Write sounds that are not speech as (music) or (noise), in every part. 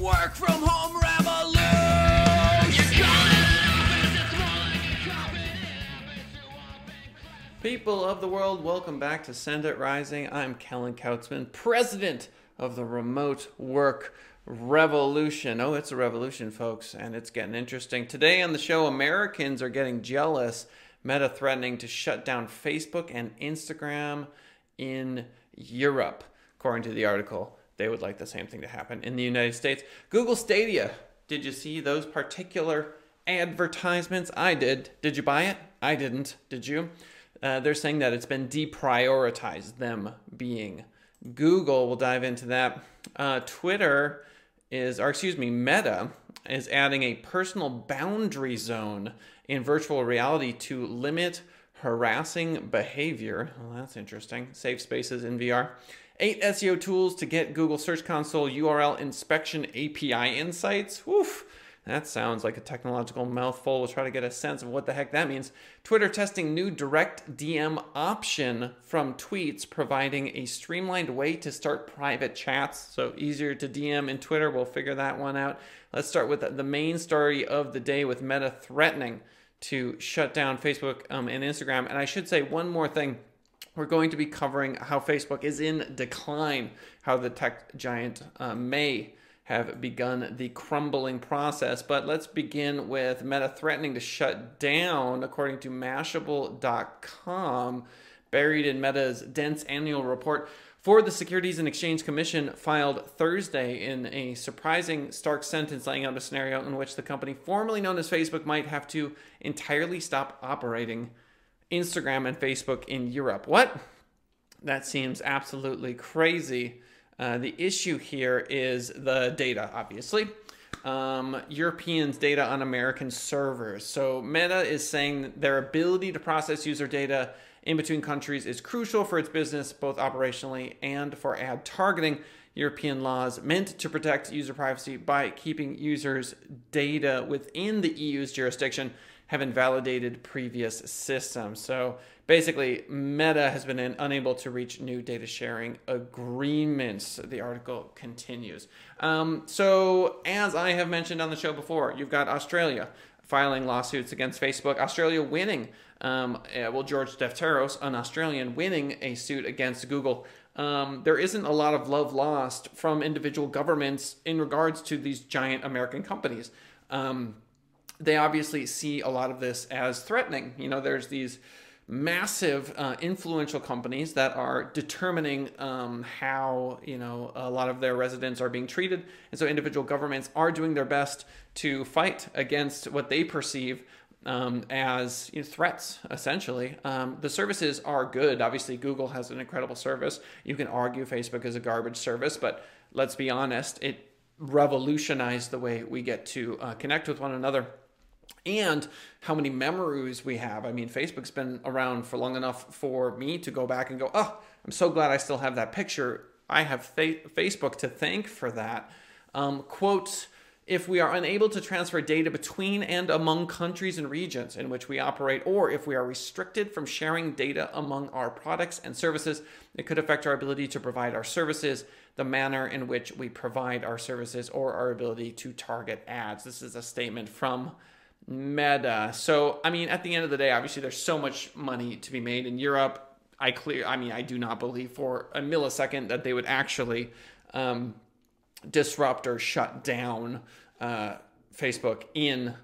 Work from home. People of the world, welcome back to Send It Rising. I'm Kellen Kautzman, president of the Remote Work Revolution. Oh, it's a revolution, folks, and it's getting interesting. Today on the show, Americans are getting jealous, Meta threatening to shut down Facebook and Instagram in Europe. According to the article, they would like the same thing to happen in the United States. Google Stadia. Did you see those particular advertisements? I did. Did you buy it? I didn't. Did you? Uh, they're saying that it's been deprioritized, them being Google. We'll dive into that. Uh, Twitter is, or excuse me, Meta is adding a personal boundary zone in virtual reality to limit harassing behavior. Well, that's interesting. Safe spaces in VR. Eight SEO tools to get Google Search Console URL inspection API insights. Woof. That sounds like a technological mouthful. We'll try to get a sense of what the heck that means. Twitter testing new direct DM option from tweets, providing a streamlined way to start private chats. So easier to DM in Twitter. We'll figure that one out. Let's start with the main story of the day with Meta threatening to shut down Facebook um, and Instagram. And I should say one more thing. We're going to be covering how Facebook is in decline, how the tech giant uh, may have begun the crumbling process. But let's begin with Meta threatening to shut down, according to Mashable.com, buried in Meta's dense annual report for the Securities and Exchange Commission filed Thursday in a surprising stark sentence laying out a scenario in which the company formerly known as Facebook might have to entirely stop operating Instagram and Facebook in Europe. What? That seems absolutely crazy. Uh, the issue here is the data, obviously. Um, Europeans' data on American servers. So Meta is saying their ability to process user data in between countries is crucial for its business, both operationally and for ad targeting. European laws meant to protect user privacy by keeping users' data within the EU's jurisdiction have invalidated previous systems. So basically, Meta has been unable to reach new data sharing agreements. The article continues. Um, so, as I have mentioned on the show before, you've got Australia filing lawsuits against Facebook, Australia winning. Um, uh, well, George Defteros, an Australian, winning a suit against Google. Um, there isn't a lot of love lost from individual governments in regards to these giant American companies. Um, they obviously see a lot of this as threatening. You know, there's these massive uh, influential companies that are determining um, how you know a lot of their residents are being treated. And so individual governments are doing their best to fight against what they perceive um, as you know, threats essentially. Um, the services are good. Obviously google has an incredible service. You can argue facebook is a garbage service but let's be honest it revolutionized the way we get to uh, connect with one another and how many memories we have. I mean, Facebook's been around for long enough for me to go back and go, oh, I'm so glad I still have that picture. I have fa- Facebook to thank for that. Um, quote, if we are unable to transfer data between and among countries and regions in which we operate, or if we are restricted from sharing data among our products and services, it could affect our ability to provide our services, the manner in which we provide our services, or our ability to target ads. This is a statement from Meta. So, I mean, at the end of the day, obviously, there's so much money to be made in Europe. I clear, I mean, I do not believe for a millisecond that they would actually um, disrupt or shut down uh, Facebook in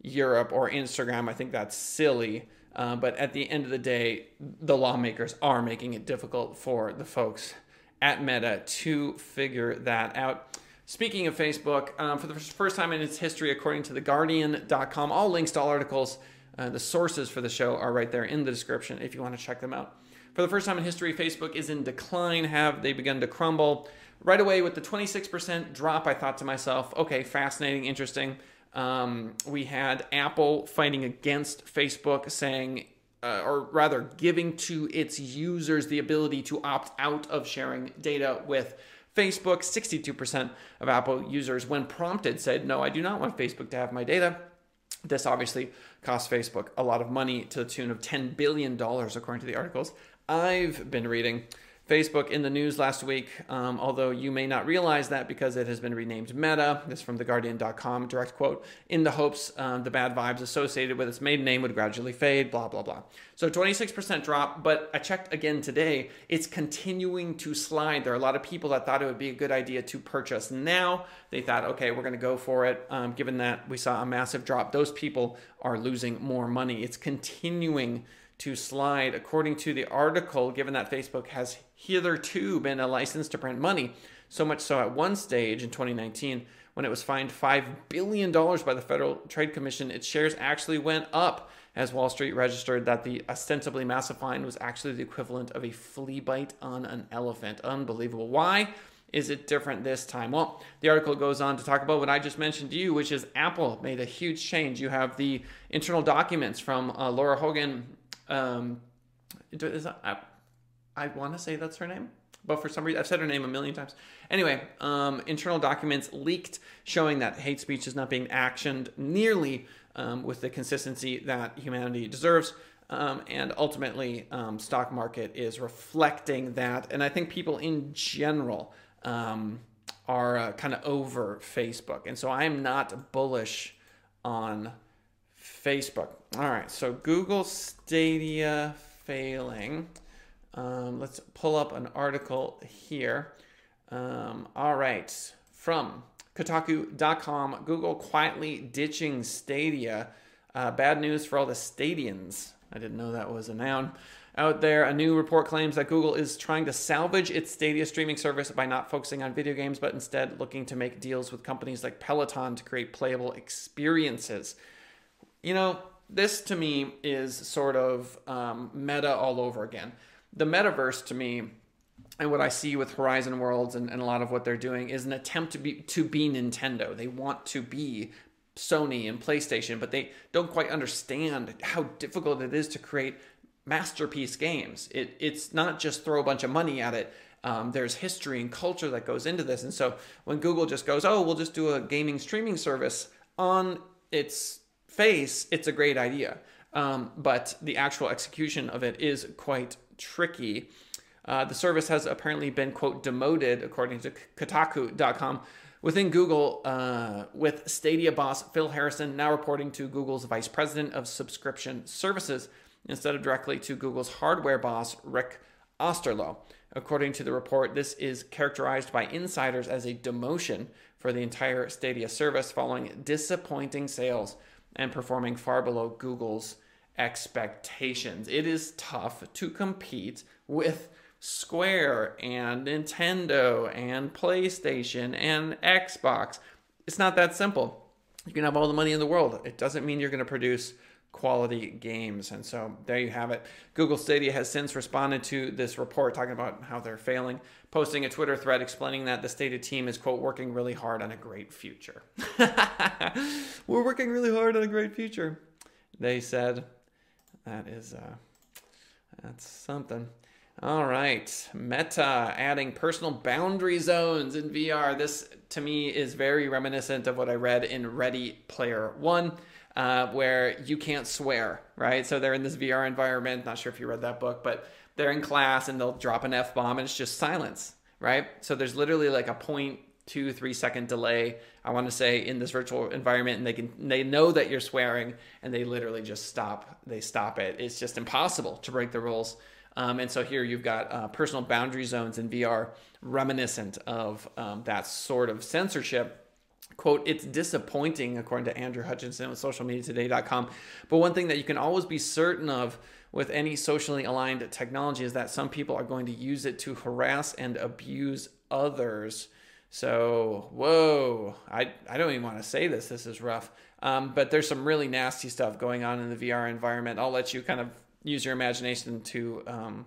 Europe or Instagram. I think that's silly. Uh, but at the end of the day, the lawmakers are making it difficult for the folks at Meta to figure that out. Speaking of Facebook, um, for the first time in its history, according to TheGuardian.com, all links to all articles, uh, the sources for the show are right there in the description if you want to check them out. For the first time in history, Facebook is in decline. Have they begun to crumble? Right away, with the 26% drop, I thought to myself, okay, fascinating, interesting. Um, we had Apple fighting against Facebook, saying, uh, or rather, giving to its users the ability to opt out of sharing data with Facebook, 62% of Apple users, when prompted, said, No, I do not want Facebook to have my data. This obviously cost Facebook a lot of money to the tune of $10 billion, according to the articles I've been reading. Facebook in the news last week, um, although you may not realize that because it has been renamed Meta. This is from TheGuardian.com, direct quote, in the hopes um, the bad vibes associated with its maiden name would gradually fade, blah, blah, blah. So 26% drop, but I checked again today. It's continuing to slide. There are a lot of people that thought it would be a good idea to purchase now. They thought, okay, we're going to go for it, um, given that we saw a massive drop. Those people are losing more money. It's continuing to slide. According to the article, given that Facebook has hitherto been a license to print money, so much so at one stage in 2019, when it was fined $5 billion by the Federal Trade Commission, its shares actually went up as Wall Street registered that the ostensibly massive fine was actually the equivalent of a flea bite on an elephant. Unbelievable. Why? is it different this time? Well, the article goes on to talk about what I just mentioned to you, which is Apple made a huge change. You have the internal documents from uh, Laura Hogan um, is that, I, I want to say that's her name, but for some reason I've said her name a million times. Anyway, um, internal documents leaked showing that hate speech is not being actioned nearly um, with the consistency that humanity deserves. Um, and ultimately, um, stock market is reflecting that. And I think people in general um, are uh, kind of over Facebook. And so I'm not bullish on Facebook. All right, so Google Stadia failing. Um, let's pull up an article here. Um, all right, from Kotaku.com, Google quietly ditching Stadia. Uh, bad news for all the Stadians. I didn't know that was a noun. Out there, a new report claims that Google is trying to salvage its Stadia streaming service by not focusing on video games, but instead looking to make deals with companies like Peloton to create playable experiences. You know, this to me is sort of um, meta all over again. The metaverse to me, and what I see with Horizon Worlds and, and a lot of what they're doing is an attempt to be to be Nintendo. They want to be Sony and PlayStation, but they don't quite understand how difficult it is to create masterpiece games. It, it's not just throw a bunch of money at it. Um, there's history and culture that goes into this. And so when Google just goes, oh, we'll just do a gaming streaming service on its face, it's a great idea. Um, but the actual execution of it is quite tricky. Uh, the service has apparently been, quote, demoted, according to Kotaku.com, within Google, uh, with Stadia boss Phil Harrison now reporting to Google's vice president of subscription services instead of directly to Google's hardware boss, Rick Osterloh. According to the report, this is characterized by insiders as a demotion for the entire Stadia service following disappointing sales and performing far below Google's expectations. It is tough to compete with Square and Nintendo and PlayStation and Xbox. It's not that simple. You can have all the money in the world. It doesn't mean you're going to produce quality games. And so there you have it. Google Stadia has since responded to this report talking about how they're failing, posting a Twitter thread explaining that the Stadia team is, quote, working really hard on a great future. (laughs) We're working really hard on a great future. They said that is, uh, that's something. All right, Meta adding personal boundary zones in VR. This to me is very reminiscent of what I read in Ready Player One uh, where you can't swear, right? So they're in this VR environment. Not sure if you read that book, but they're in class and they'll drop an F bomb and it's just silence, right? So there's literally like a point two three second delay i want to say in this virtual environment and they can they know that you're swearing and they literally just stop they stop it it's just impossible to break the rules um, and so here you've got uh, personal boundary zones in vr reminiscent of um, that sort of censorship quote it's disappointing according to andrew hutchinson with socialmediatoday.com but one thing that you can always be certain of with any socially aligned technology is that some people are going to use it to harass and abuse others. So whoa i, I don't even want to say this. This is rough. Um, but there's some really nasty stuff going on in the vr environment. I'll let you kind of use your imagination to um,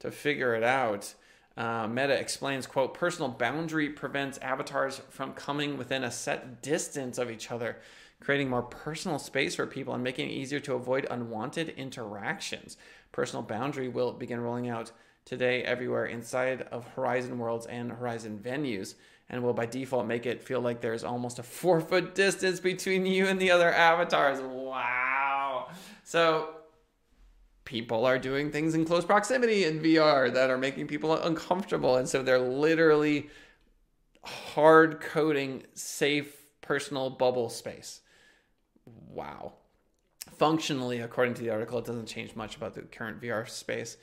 to figure it out uh, Meta explains, quote, personal boundary prevents avatars from coming within a set distance of each other, creating more personal space for people and making it easier to avoid unwanted interactions. Personal boundary will begin rolling out today everywhere inside of Horizon Worlds and Horizon venues and will by default make it feel like there's almost a four foot distance between you and the other avatars. Wow. So people are doing things in close proximity in VR that are making people uncomfortable. And so they're literally hard coding safe personal bubble space. Wow. Functionally, according to the article, it doesn't change much about the current VR space.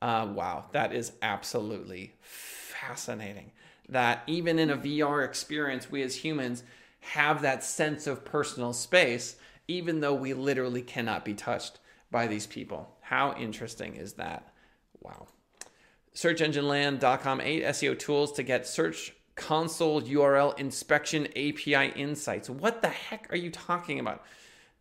Uh, wow, that is absolutely fascinating. That even in a VR experience, we as humans have that sense of personal space, even though we literally cannot be touched by these people. How interesting is that? Wow. SearchEngineLand.com, eight SEO tools to get search console URL inspection API insights. What the heck are you talking about?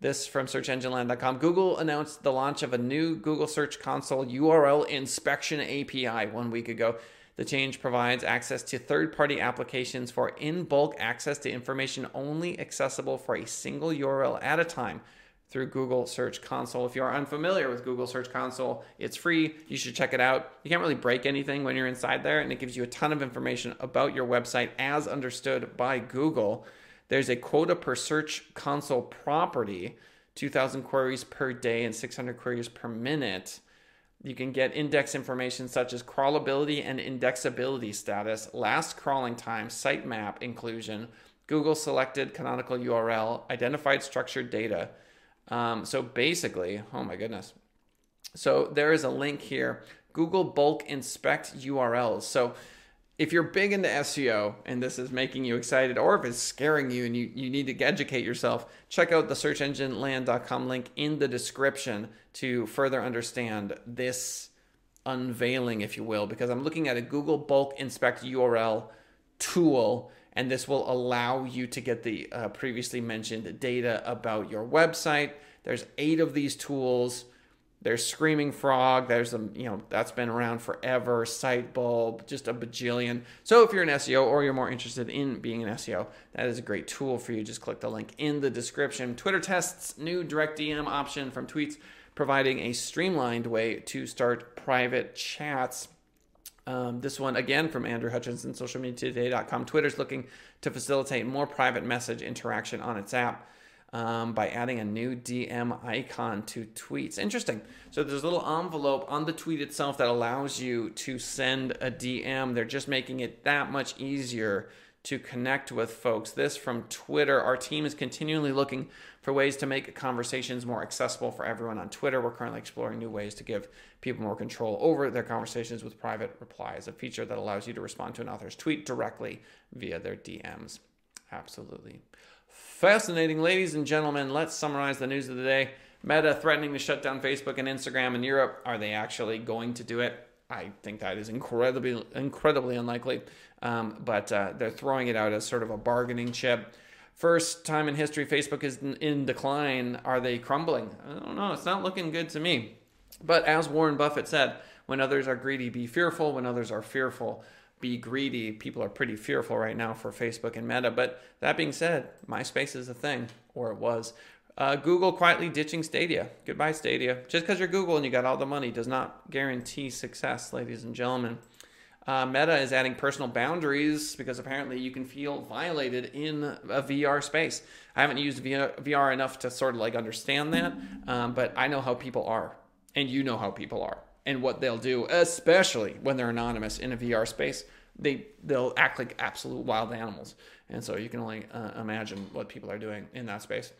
This from searchengineland.com. Google announced the launch of a new Google Search Console URL inspection API one week ago. The change provides access to third party applications for in bulk access to information only accessible for a single URL at a time through Google Search Console. If you are unfamiliar with Google Search Console, it's free. You should check it out. You can't really break anything when you're inside there, and it gives you a ton of information about your website as understood by Google. There's a quota per search console property 2,000 queries per day and 600 queries per minute. You can get index information such as crawlability and indexability status, last crawling time, sitemap inclusion, Google selected canonical URL, identified structured data um, so basically, oh my goodness. So there is a link here Google bulk inspect URLs. So if you're big into SEO and this is making you excited, or if it's scaring you and you, you need to educate yourself, check out the searchengineland.com link in the description to further understand this unveiling, if you will, because I'm looking at a Google bulk inspect URL tool and this will allow you to get the uh, previously mentioned data about your website. There's eight of these tools. There's Screaming Frog. There's a you know that's been around forever. Sitebulb, just a bajillion. So if you're an SEO or you're more interested in being an SEO, that is a great tool for you. Just click the link in the description. Twitter tests new direct DM option from Tweets, providing a streamlined way to start private chats. Um, this one again from Andrew Hutchinson, socialmediatoday.com. Twitter's looking to facilitate more private message interaction on its app um, by adding a new DM icon to tweets. Interesting. So there's a little envelope on the tweet itself that allows you to send a DM. They're just making it that much easier to connect with folks. This from Twitter. Our team is continually looking for ways to make conversations more accessible for everyone on Twitter. We're currently exploring new ways to give people more control over their conversations with private replies, a feature that allows you to respond to an author's tweet directly via their DMs. Absolutely. Fascinating, ladies and gentlemen. Let's summarize the news of the day. Meta threatening to shut down Facebook and Instagram in Europe. Are they actually going to do it? I think that is incredibly, incredibly unlikely. Um, but uh, they're throwing it out as sort of a bargaining chip. First time in history, Facebook is in decline. Are they crumbling? I don't know. It's not looking good to me. But as Warren Buffett said, when others are greedy, be fearful. When others are fearful, be greedy. People are pretty fearful right now for Facebook and Meta. But that being said, MySpace is a thing, or it was. Uh, Google quietly ditching Stadia. Goodbye, Stadia. Just because you're Google and you got all the money does not guarantee success, ladies and gentlemen. Uh, Meta is adding personal boundaries because apparently you can feel violated in a VR space. I haven't used VR enough to sort of like understand that, um, but I know how people are, and you know how people are, and what they'll do, especially when they're anonymous in a VR space. They they'll act like absolute wild animals, and so you can only uh, imagine what people are doing in that space.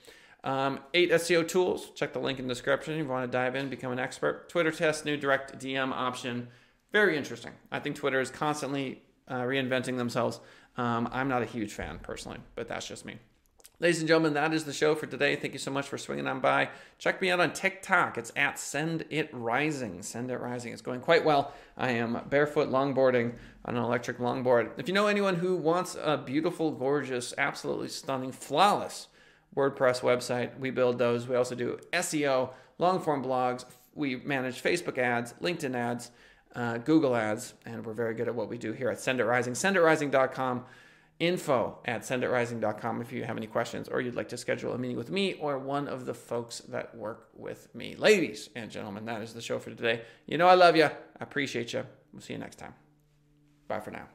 Um, eight SEO tools. Check the link in the description if you want to dive in, become an expert. Twitter test, new direct DM option. Very interesting. I think Twitter is constantly uh, reinventing themselves. Um, I'm not a huge fan personally, but that's just me. Ladies and gentlemen, that is the show for today. Thank you so much for swinging on by. Check me out on TikTok. It's at Send It Rising. Send It Rising. It's going quite well. I am barefoot longboarding on an electric longboard. If you know anyone who wants a beautiful, gorgeous, absolutely stunning, flawless WordPress website, we build those. We also do SEO, long form blogs. We manage Facebook ads, LinkedIn ads uh, Google Ads, and we're very good at what we do here at Send It Rising. SendItRising.com, info at SendItRising.com if you have any questions or you'd like to schedule a meeting with me or one of the folks that work with me. Ladies and gentlemen, that is the show for today. You know I love you. I appreciate you. We'll see you next time. Bye for now.